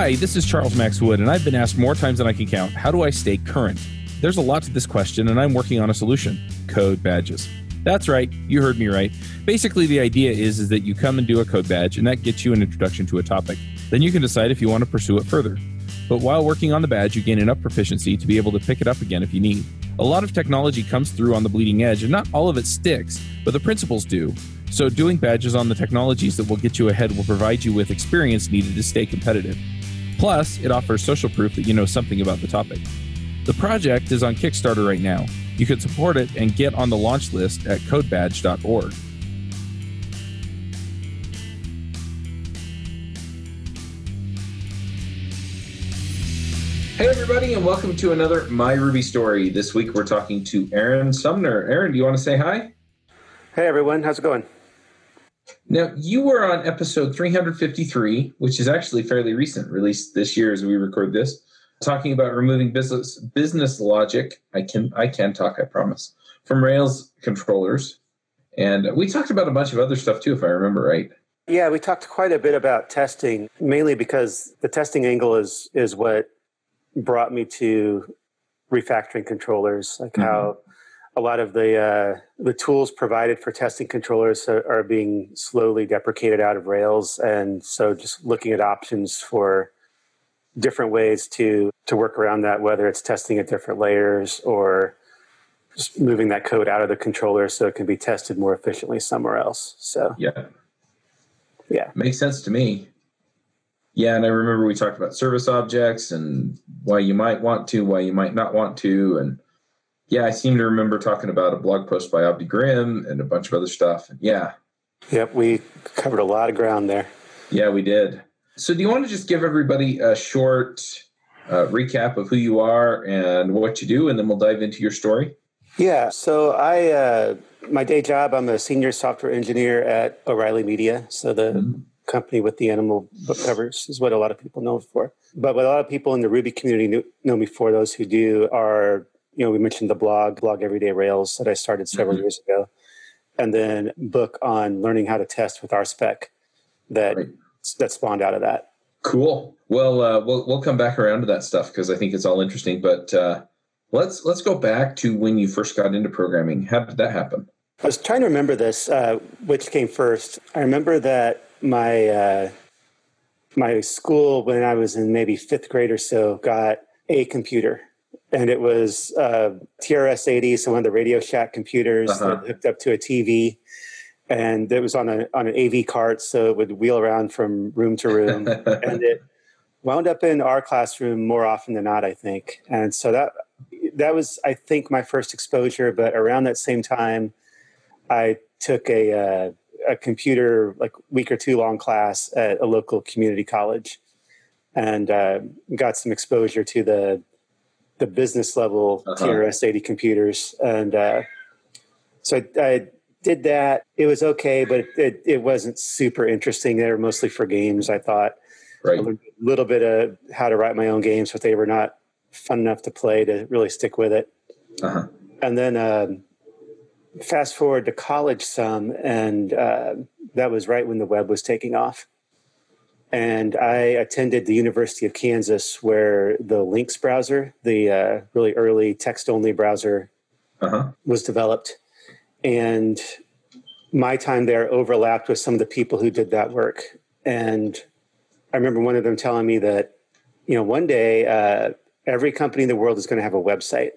Hi, this is Charles Max Wood, and I've been asked more times than I can count how do I stay current? There's a lot to this question, and I'm working on a solution code badges. That's right, you heard me right. Basically, the idea is, is that you come and do a code badge, and that gets you an introduction to a topic. Then you can decide if you want to pursue it further. But while working on the badge, you gain enough proficiency to be able to pick it up again if you need. A lot of technology comes through on the bleeding edge, and not all of it sticks, but the principles do. So, doing badges on the technologies that will get you ahead will provide you with experience needed to stay competitive. Plus, it offers social proof that you know something about the topic. The project is on Kickstarter right now. You can support it and get on the launch list at codebadge.org. Hey, everybody, and welcome to another My Ruby story. This week we're talking to Aaron Sumner. Aaron, do you want to say hi? Hey, everyone. How's it going? Now, you were on episode 353, which is actually fairly recent, released this year as we record this, talking about removing business business logic. I can I can talk, I promise, from Rails controllers. And we talked about a bunch of other stuff too, if I remember right. Yeah, we talked quite a bit about testing, mainly because the testing angle is is what brought me to refactoring controllers, like mm-hmm. how a lot of the uh, the tools provided for testing controllers are, are, being slowly deprecated out of Rails, and so just looking at options for different ways to to work around that, whether it's testing at different layers or just moving that code out of the controller so it can be tested more efficiently somewhere else. So yeah, yeah, makes sense to me. Yeah, and I remember we talked about service objects and why you might want to, why you might not want to, and yeah, I seem to remember talking about a blog post by Avdi Grimm and a bunch of other stuff. Yeah. Yep, we covered a lot of ground there. Yeah, we did. So, do you want to just give everybody a short uh, recap of who you are and what you do, and then we'll dive into your story? Yeah. So, I uh, my day job, I'm a senior software engineer at O'Reilly Media. So the mm-hmm. company with the animal book covers is what a lot of people know for. But what a lot of people in the Ruby community know me for, those who do, are you know, we mentioned the blog, blog Everyday Rails that I started several mm-hmm. years ago, and then book on learning how to test with RSpec that right. that spawned out of that. Cool. Well, uh, we'll we'll come back around to that stuff because I think it's all interesting. But uh, let's let's go back to when you first got into programming. How did that happen? I was trying to remember this, uh, which came first. I remember that my uh, my school when I was in maybe fifth grade or so got a computer and it was uh, TRS-80, so one of the Radio Shack computers uh-huh. that hooked up to a TV, and it was on a on an AV cart, so it would wheel around from room to room, and it wound up in our classroom more often than not, I think. And so that that was, I think, my first exposure. But around that same time, I took a uh, a computer like week or two long class at a local community college, and uh, got some exposure to the the business level uh-huh. TRS-80 computers, and uh, so I, I, did that. It was okay, but it, it wasn't super interesting. They were mostly for games. I thought right. a little bit of how to write my own games, but they were not fun enough to play to really stick with it. Uh-huh. And then um, fast forward to college some, and uh, that was right when the web was taking off and I attended the University of Kansas, where the Lynx browser, the uh, really early text-only browser, uh-huh. was developed. And my time there overlapped with some of the people who did that work. And I remember one of them telling me that, you know, one day uh, every company in the world is going to have a website.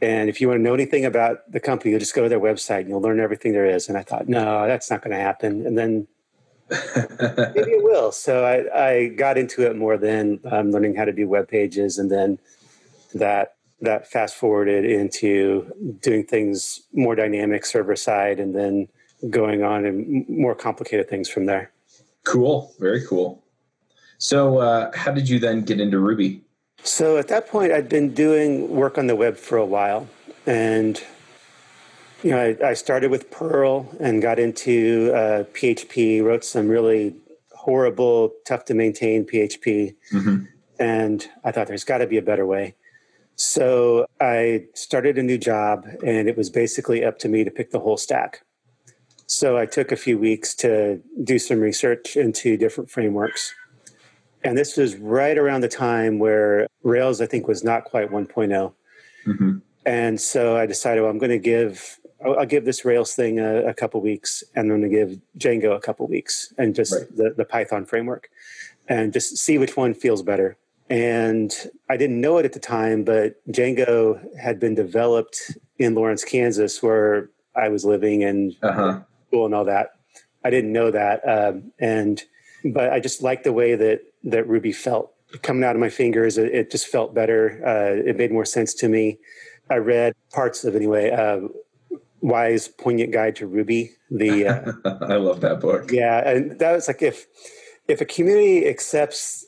And if you want to know anything about the company, you'll just go to their website and you'll learn everything there is. And I thought, no, that's not going to happen. And then Maybe it will. So I, I got into it more than um, learning how to do web pages, and then that that fast forwarded into doing things more dynamic server side, and then going on and more complicated things from there. Cool, very cool. So, uh, how did you then get into Ruby? So at that point, I'd been doing work on the web for a while, and you know, I, I, started with Perl and got into uh, PHP, wrote some really horrible, tough to maintain PHP. Mm-hmm. And I thought there's got to be a better way. So I started a new job, and it was basically up to me to pick the whole stack. So I took a few weeks to do some research into different frameworks. And this was right around the time where Rails, I think, was not quite 1.0. Mm-hmm. And so I decided, well, I'm going to give, I'll, I'll, give this Rails thing a, a couple weeks, and I'm going to give Django a couple weeks, and just right. the, the Python framework, and just see which one feels better. And I didn't know it at the time, but Django had been developed in Lawrence, Kansas, where I was living and uh-huh. school and all that. I didn't know that, um, and but I just liked the way that that Ruby felt coming out of my fingers. It, it just felt better. Uh, it made more sense to me. I read parts of anyway. Uh, Why's Poignant Guide to Ruby. The uh, I love that book. Yeah, and that was like if if a community accepts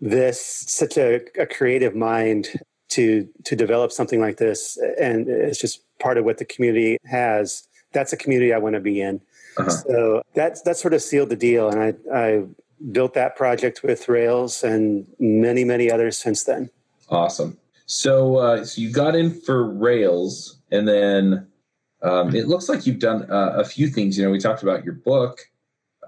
this such a, a creative mind to to develop something like this, and it's just part of what the community has. That's a community I want to be in. Uh-huh. So that's that sort of sealed the deal, and I I built that project with Rails and many many others since then. Awesome. So uh, so you got in for Rails, and then um, it looks like you've done uh, a few things. You know, we talked about your book.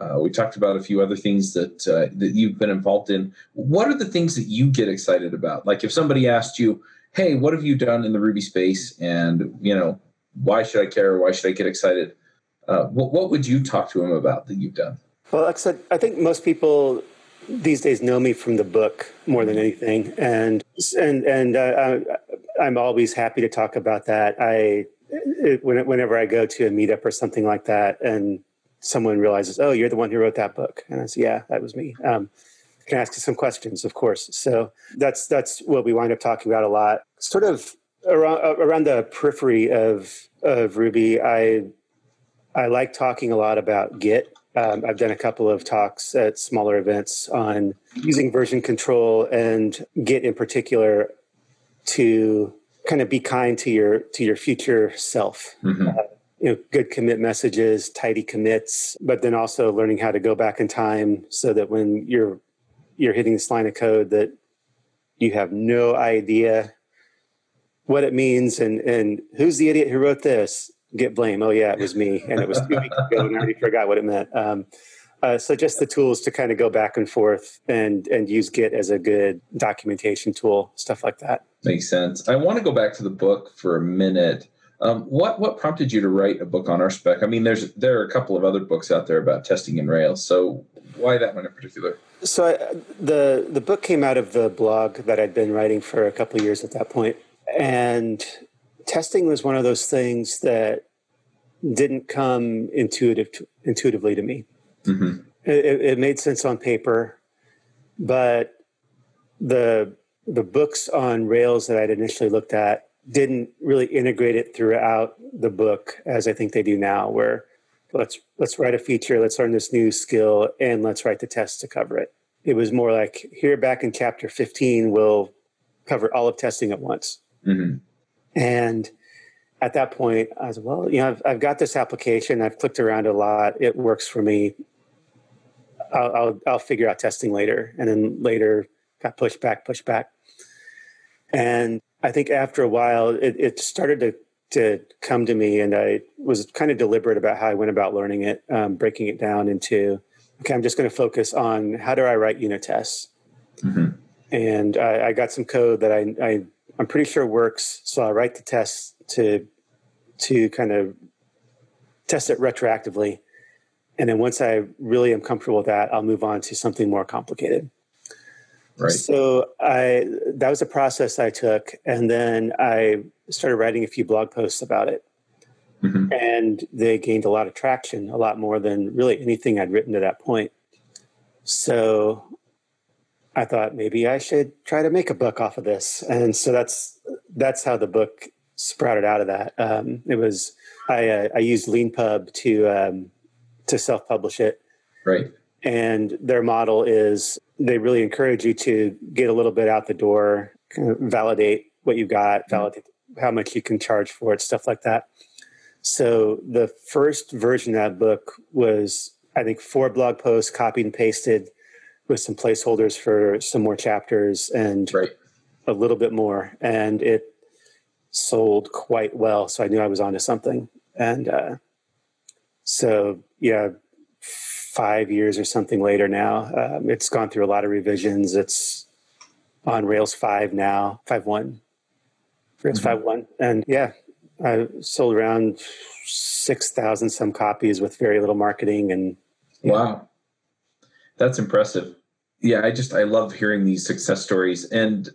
Uh, we talked about a few other things that uh, that you've been involved in. What are the things that you get excited about? Like if somebody asked you, "Hey, what have you done in the Ruby space?" and you know, why should I care? Why should I get excited? Uh, what, what would you talk to them about that you've done? Well, like I said, I think most people these days know me from the book more than anything, and and and I, I'm always happy to talk about that. I it, whenever I go to a meetup or something like that, and someone realizes, oh, you're the one who wrote that book, and I say, yeah, that was me. Um, can ask you some questions, of course. So that's that's what we wind up talking about a lot. Sort of around around the periphery of of Ruby, I I like talking a lot about Git. Um, I've done a couple of talks at smaller events on using version control and Git in particular to kind of be kind to your to your future self. Mm-hmm. Uh, you know, good commit messages, tidy commits, but then also learning how to go back in time so that when you're you're hitting this line of code that you have no idea what it means and and who's the idiot who wrote this git blame. Oh yeah, it was me, and it was two weeks ago, and I already forgot what it meant. Um, uh, so just the tools to kind of go back and forth and and use Git as a good documentation tool, stuff like that. Makes sense. I want to go back to the book for a minute. Um, what what prompted you to write a book on RSpec? I mean, there's there are a couple of other books out there about testing in Rails. So why that one in particular? So I, the the book came out of the blog that I'd been writing for a couple of years at that point, and testing was one of those things that didn't come intuitive intuitively to me. Mm-hmm. It, it, made sense on paper, but the the books on Rails that I'd initially looked at didn't really integrate it throughout the book as I think they do now. Where let's let's write a feature, let's learn this new skill, and let's write the test to cover it. It was more like here back in chapter 15, we'll cover all of testing at once. Mm-hmm. And at that point, I was well, you know, I've, I've got this application. I've clicked around a lot. It works for me. I'll, I'll, I'll figure out testing later, and then later got pushed back, pushed back, and I think after a while, it, it started to to come to me, and I was kind of deliberate about how I went about learning it, um, breaking it down into okay, I'm just going to focus on how do I write unit tests, mm-hmm. and I, I, got some code that I, I I'm pretty sure works. So I write the tests to to kind of test it retroactively. And then once I really am comfortable with that, I'll move on to something more complicated. Right. So I that was a process I took, and then I started writing a few blog posts about it, mm-hmm. and they gained a lot of traction, a lot more than really anything I'd written to that point. So I thought maybe I should try to make a book off of this, and so that's that's how the book sprouted out of that. Um, it was I, uh, I used Leanpub to um, to self publish it. Right. And their model is they really encourage you to get a little bit out the door, kind of validate what you got, mm-hmm. validate how much you can charge for it, stuff like that. So the first version of that book was, I think, four blog posts copied and pasted with some placeholders for some more chapters and right. a little bit more. And it sold quite well. So I knew I was onto something. And uh, so, yeah, five years or something later now. Um, it's gone through a lot of revisions. It's on Rails 5 now, 5.1. Rails Mhm. 5.1. And yeah, I sold around 6,000 some copies with very little marketing. And. Wow. That's impressive. Yeah, I just I love hearing these success stories and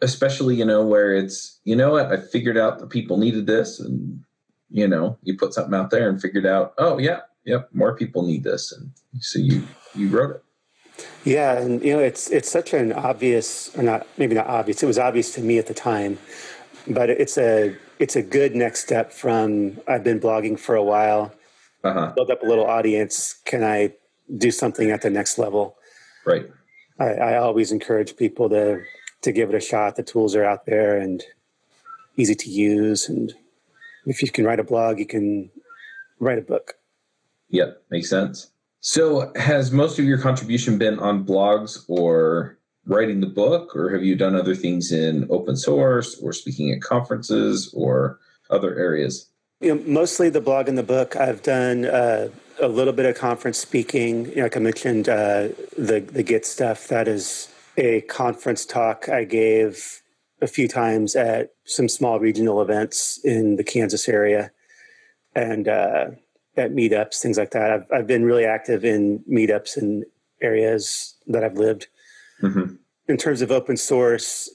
especially, you know, where it's, you know what, I figured out the people needed this and you know, you put something out there and figured out, oh yeah, yep, more people need this and so you you wrote it. yeah, and you know, it's it's such an obvious, or not maybe not obvious. It was obvious to me at the time, but it's a it's a good next step from I've been blogging for a while, Uh-huh. build up a little audience. Can I do something at the next level? Right. I, I always encourage people to to give it a shot. The tools are out there and easy to use. And if you can write a blog, you can write a book. Yep, makes sense. So has most of your contribution been on blogs or writing the book or have you done other things in open source or speaking at conferences or other areas? You know, mostly the blog and the book. I've done uh, a little bit of conference speaking. You know, like I mentioned, uh, the the Git stuff. That is a conference talk I gave a few times at some small regional events in the Kansas area, and uh, at meetups, things like that. I've I've been really active in meetups in areas that I've lived. Mhm. In terms of open source,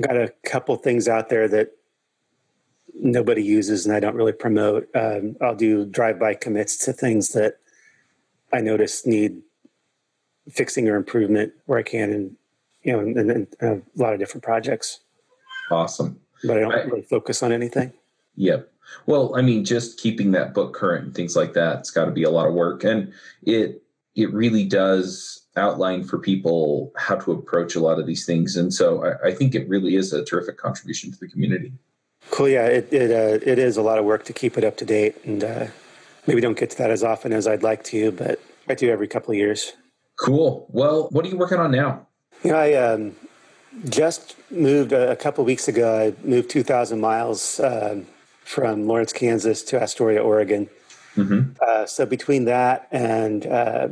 got a couple things out there that nobody uses and I don't really promote. Um, I'll do drive-by commits to things that I notice need fixing or improvement where I can, and you know, and, and, and a lot of different projects. Awesome. But I don't Right. really focus on anything. Yep. Well, I mean, just keeping that book current and things like that, it's got to be a lot of work, and it it really does outline for people how to approach a lot of these things, and so I, I think it really is a terrific contribution to the community. Cool. Yeah, it it, uh, it is a lot of work to keep it up to date, and uh, maybe don't get to that as often as I'd like to, but I do every couple of years. Cool. Well, what are you working on now? You know, I um, just moved a, a couple weeks ago. I moved 2,000 miles um, from Lawrence, Kansas to Astoria, Oregon. Mm-hmm. Uh, so between that and uh,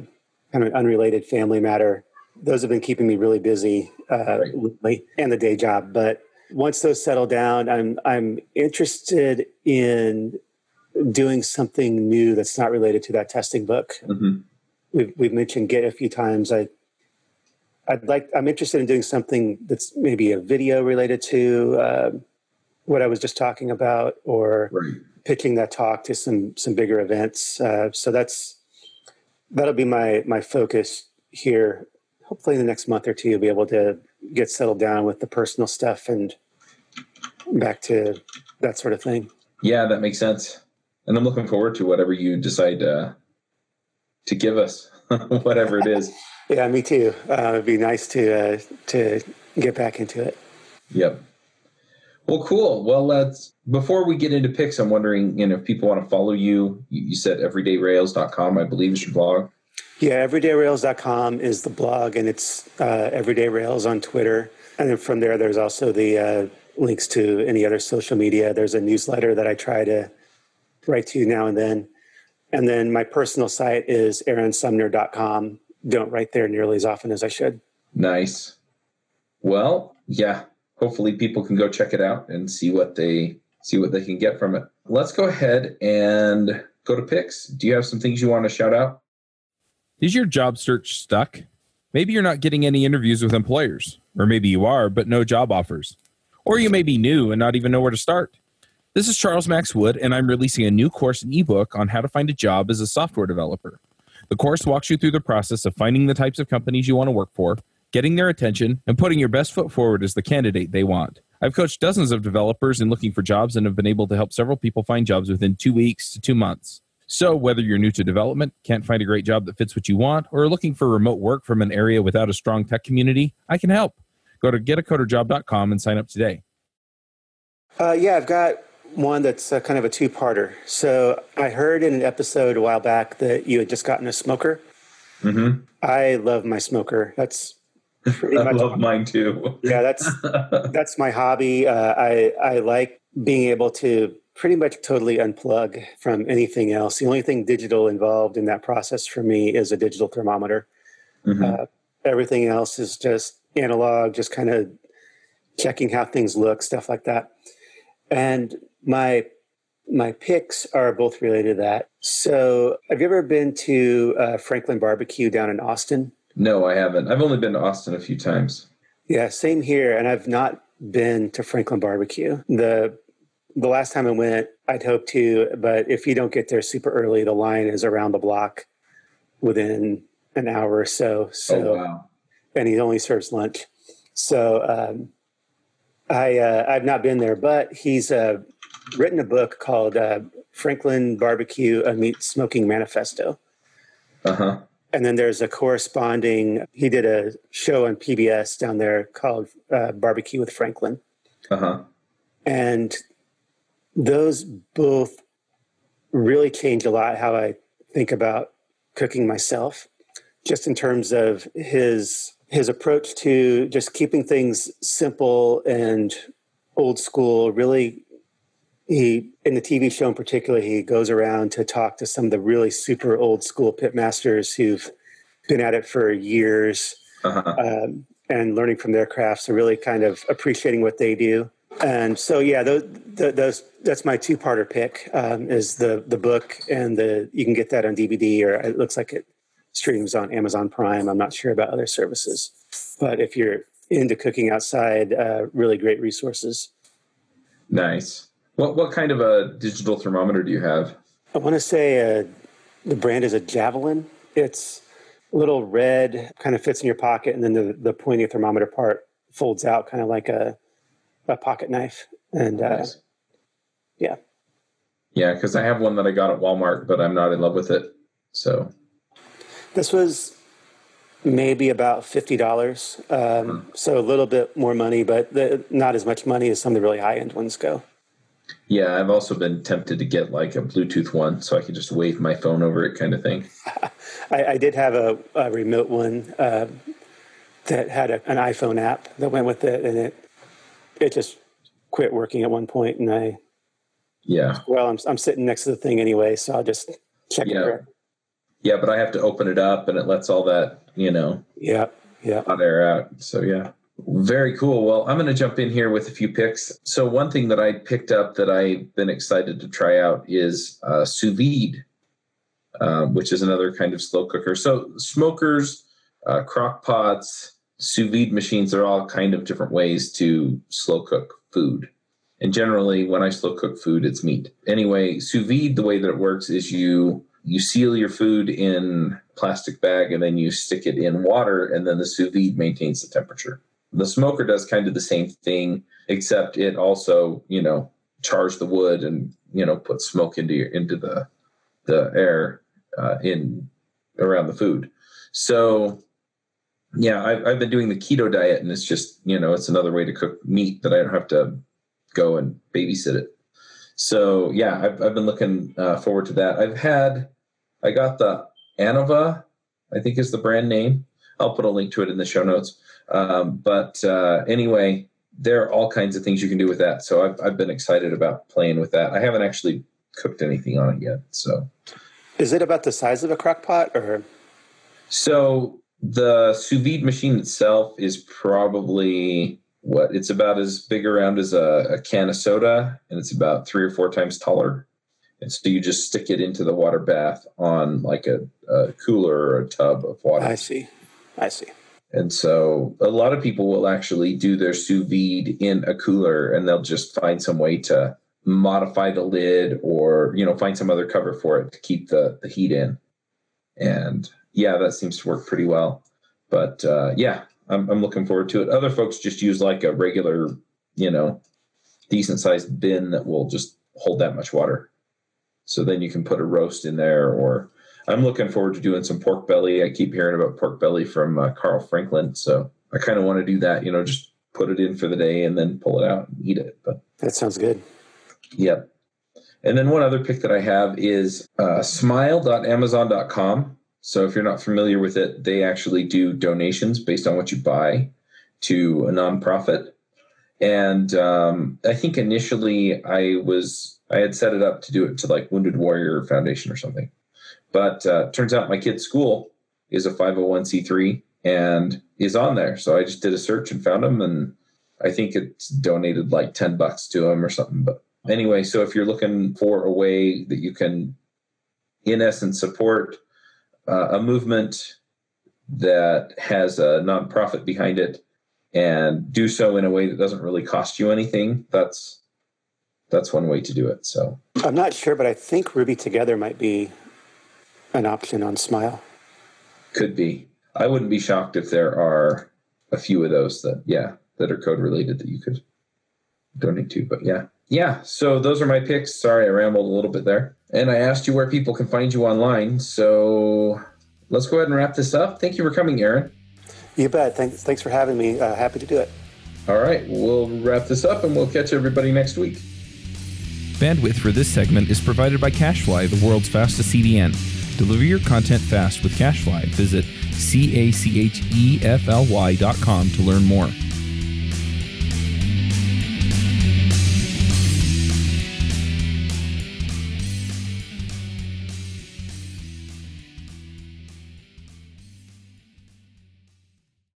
kind of an unrelated family matter, those have been keeping me really busy uh, Right. lately, and the day job. But once those settle down, I'm I'm interested in doing something new that's not related to that testing book. Mm-hmm. We've we've mentioned Git a few times. I I'd like I'm interested in doing something that's maybe a video related to uh, what I was just talking about, or Right. pitching that talk to some some bigger events. Uh, so that's that'll be my my focus here. Hopefully, in the next month or two, you'll be able to get settled down with the personal stuff and back to that sort of thing. Yeah, that makes sense. And I'm looking forward to whatever you decide uh, to give us, whatever it is. Yeah, me too. Uh, it'd be nice to uh, to get back into it. Yep. Well, cool. Well, let's before we get into picks, I'm wondering, you know, if people want to follow you, you, said everydayrails.com, I believe is your blog. Yeah, everydayrails.com is the blog, and it's uh, Everyday Rails on Twitter. And then from there, there's also the uh, links to any other social media. There's a newsletter that I try to write to you now and then. And then my personal site is aaronsumner.com. Don't write there nearly as often as I should. Nice. Well, yeah. Hopefully people can go check it out and see what they see what they can get from it. Let's go ahead and go to picks. Do you have some things you want to shout out? Is your job search stuck? Maybe you're not getting any interviews with employers, or maybe you are, but no job offers. Or you may be new and not even know where to start. This is Charles Max Wood, and I'm releasing a new course and ebook on how to find a job as a software developer. The course walks you through the process of finding the types of companies you want to work for, getting their attention, and putting your best foot forward as the candidate they want. I've coached dozens of developers in looking for jobs and have been able to help several people find jobs within two weeks to two months. So, whether you're new to development, can't find a great job that fits what you want, or are looking for remote work from an area without a strong tech community, I can help. Go to getacoderjob.com and sign up today. Uh, yeah, I've got one that's kind of a two parter. So I heard in an episode a while back that you had just gotten a smoker. Mm-hmm. I love my smoker. That's pretty I much love mine too. yeah that's that's my hobby uh, i i like being able to pretty much totally unplug from anything else. The only thing digital involved in that process for me is a digital thermometer. Mm-hmm. Uh, everything else is just analog, just kind of checking how things look, stuff like that. And my my picks are both related to that. So, have you ever been to uh, Franklin Barbecue down in Austin? No, I haven't. I've only been to Austin a few times. Yeah, same here. And I've not been to Franklin Barbecue. The the last time I went, I'd hope to, but if you don't get there super early, the line is around the block within an hour or so. So, oh, wow. and he only serves lunch. So, um, I uh, I've not been there, but he's uh, written a book called uh, Franklin Barbecue: A Meat Smoking Manifesto. Uh huh. And then there's a corresponding. He did a show on PBS down there called uh, Barbecue with Franklin. Uh huh. And those both really change a lot how I think about cooking myself, just in terms of his his approach to just keeping things simple and old school. Really, he in the TV show in particular, he goes around to talk to some of the really super old school pitmasters who've been at it for years. Uh-huh. Um, and learning from their crafts, so really kind of appreciating what they do and so yeah those, those that's my two-parter pick um, is the the book and the you can get that on dvd or it looks like it streams on amazon prime i'm not sure about other services but if you're into cooking outside uh, really great resources nice what what kind of a digital thermometer do you have i want to say uh, the brand is a javelin it's a little red kind of fits in your pocket and then the, the pointy thermometer part folds out kind of like a a pocket knife, and uh, nice. yeah, yeah. Because I have one that I got at Walmart, but I'm not in love with it. So this was maybe about fifty dollars, um, mm-hmm. so a little bit more money, but the, not as much money as some of the really high end ones go. Yeah, I've also been tempted to get like a Bluetooth one, so I could just wave my phone over it, kind of thing. I, I, did have a, a remote one uh, that had a, an iPhone app that went with it, and it it just quit working at one point, and I yeah. Well, I'm I'm sitting next to the thing anyway, so I'll just check yeah. it. Yeah, but I have to open it up, and it lets all that you know. Yeah, yeah. Hot air out. So yeah. Very cool. Well, I'm going to jump in here with a few picks. So one thing that I picked up that I've been excited to try out is uh, sous vide, uh, which is another kind of slow cooker. So smokers, uh, crock pots, sous vide machines are all kind of different ways to slow cook food. And generally, when I slow cook food, it's meat. Anyway, sous vide, the way that it works is you you seal your food in plastic bag and then you stick it in water, and then the sous vide maintains the temperature. The smoker does kind of the same thing, except it also, you know, charge the wood and you know put smoke into your, into the the air uh, in around the food. So yeah, I've, I've been doing the keto diet, and it's just you know it's another way to cook meat that I don't have to go and babysit it. So yeah, I've I've been looking uh, forward to that. I've had I got the Anova, I think is the brand name. I'll put a link to it in the show notes. Um, but uh, anyway, there are all kinds of things you can do with that. So I've I've been excited about playing with that. I haven't actually cooked anything on it yet. So is it about the size of a crock pot or? So the sous vide machine itself is probably what it's about as big around as a, a, can of soda, and it's about three or four times taller. And so you just stick it into the water bath on like a, a cooler or a tub of water. I see. I see. And so a lot of people will actually do their sous vide in a cooler and they'll just find some way to modify the lid or, you know, find some other cover for it to keep the, the heat in. And yeah, that seems to work pretty well. But uh, yeah, I'm, I'm looking forward to it. Other folks just use like a regular, you know, decent sized bin that will just hold that much water. So then you can put a roast in there, or I'm looking forward to doing some pork belly. I keep hearing about pork belly from uh, Carl Franklin, so I kind of want to do that. You know, just put it in for the day and then pull it out and eat it. But that sounds good. Yep. And then one other pick that I have is uh, smile.amazon.com. So if you're not familiar with it, they actually do donations based on what you buy to a nonprofit. And um, I think initially I was I had set it up to do it to like Wounded Warrior Foundation or something, but uh, turns out my kid's school is a 501c3 and is on there. So I just did a search and found them, and I think it's donated like 10 bucks to them or something. But anyway, so if you're looking for a way that you can, in essence, support uh, a movement that has a nonprofit behind it and do so in a way that doesn't really cost you anything, that's that's one way to do it. So I'm not sure, but I think Ruby Together might be an option on Smile. Could be. I wouldn't be shocked if there are a few of those that, yeah, that are code related that you could donate to. But yeah, yeah. So those are my picks. Sorry, I rambled a little bit there. And I asked you where people can find you online. So let's go ahead and wrap this up. Thank you for coming, Aaron. You bet. Thanks, thanks for having me. Uh, happy to do it. All right. We'll wrap this up and we'll catch everybody next week. Bandwidth for this segment is provided by CacheFly, the world's fastest CDN. Deliver your content fast with CacheFly. Visit C A C H E F L Y dot com to learn more.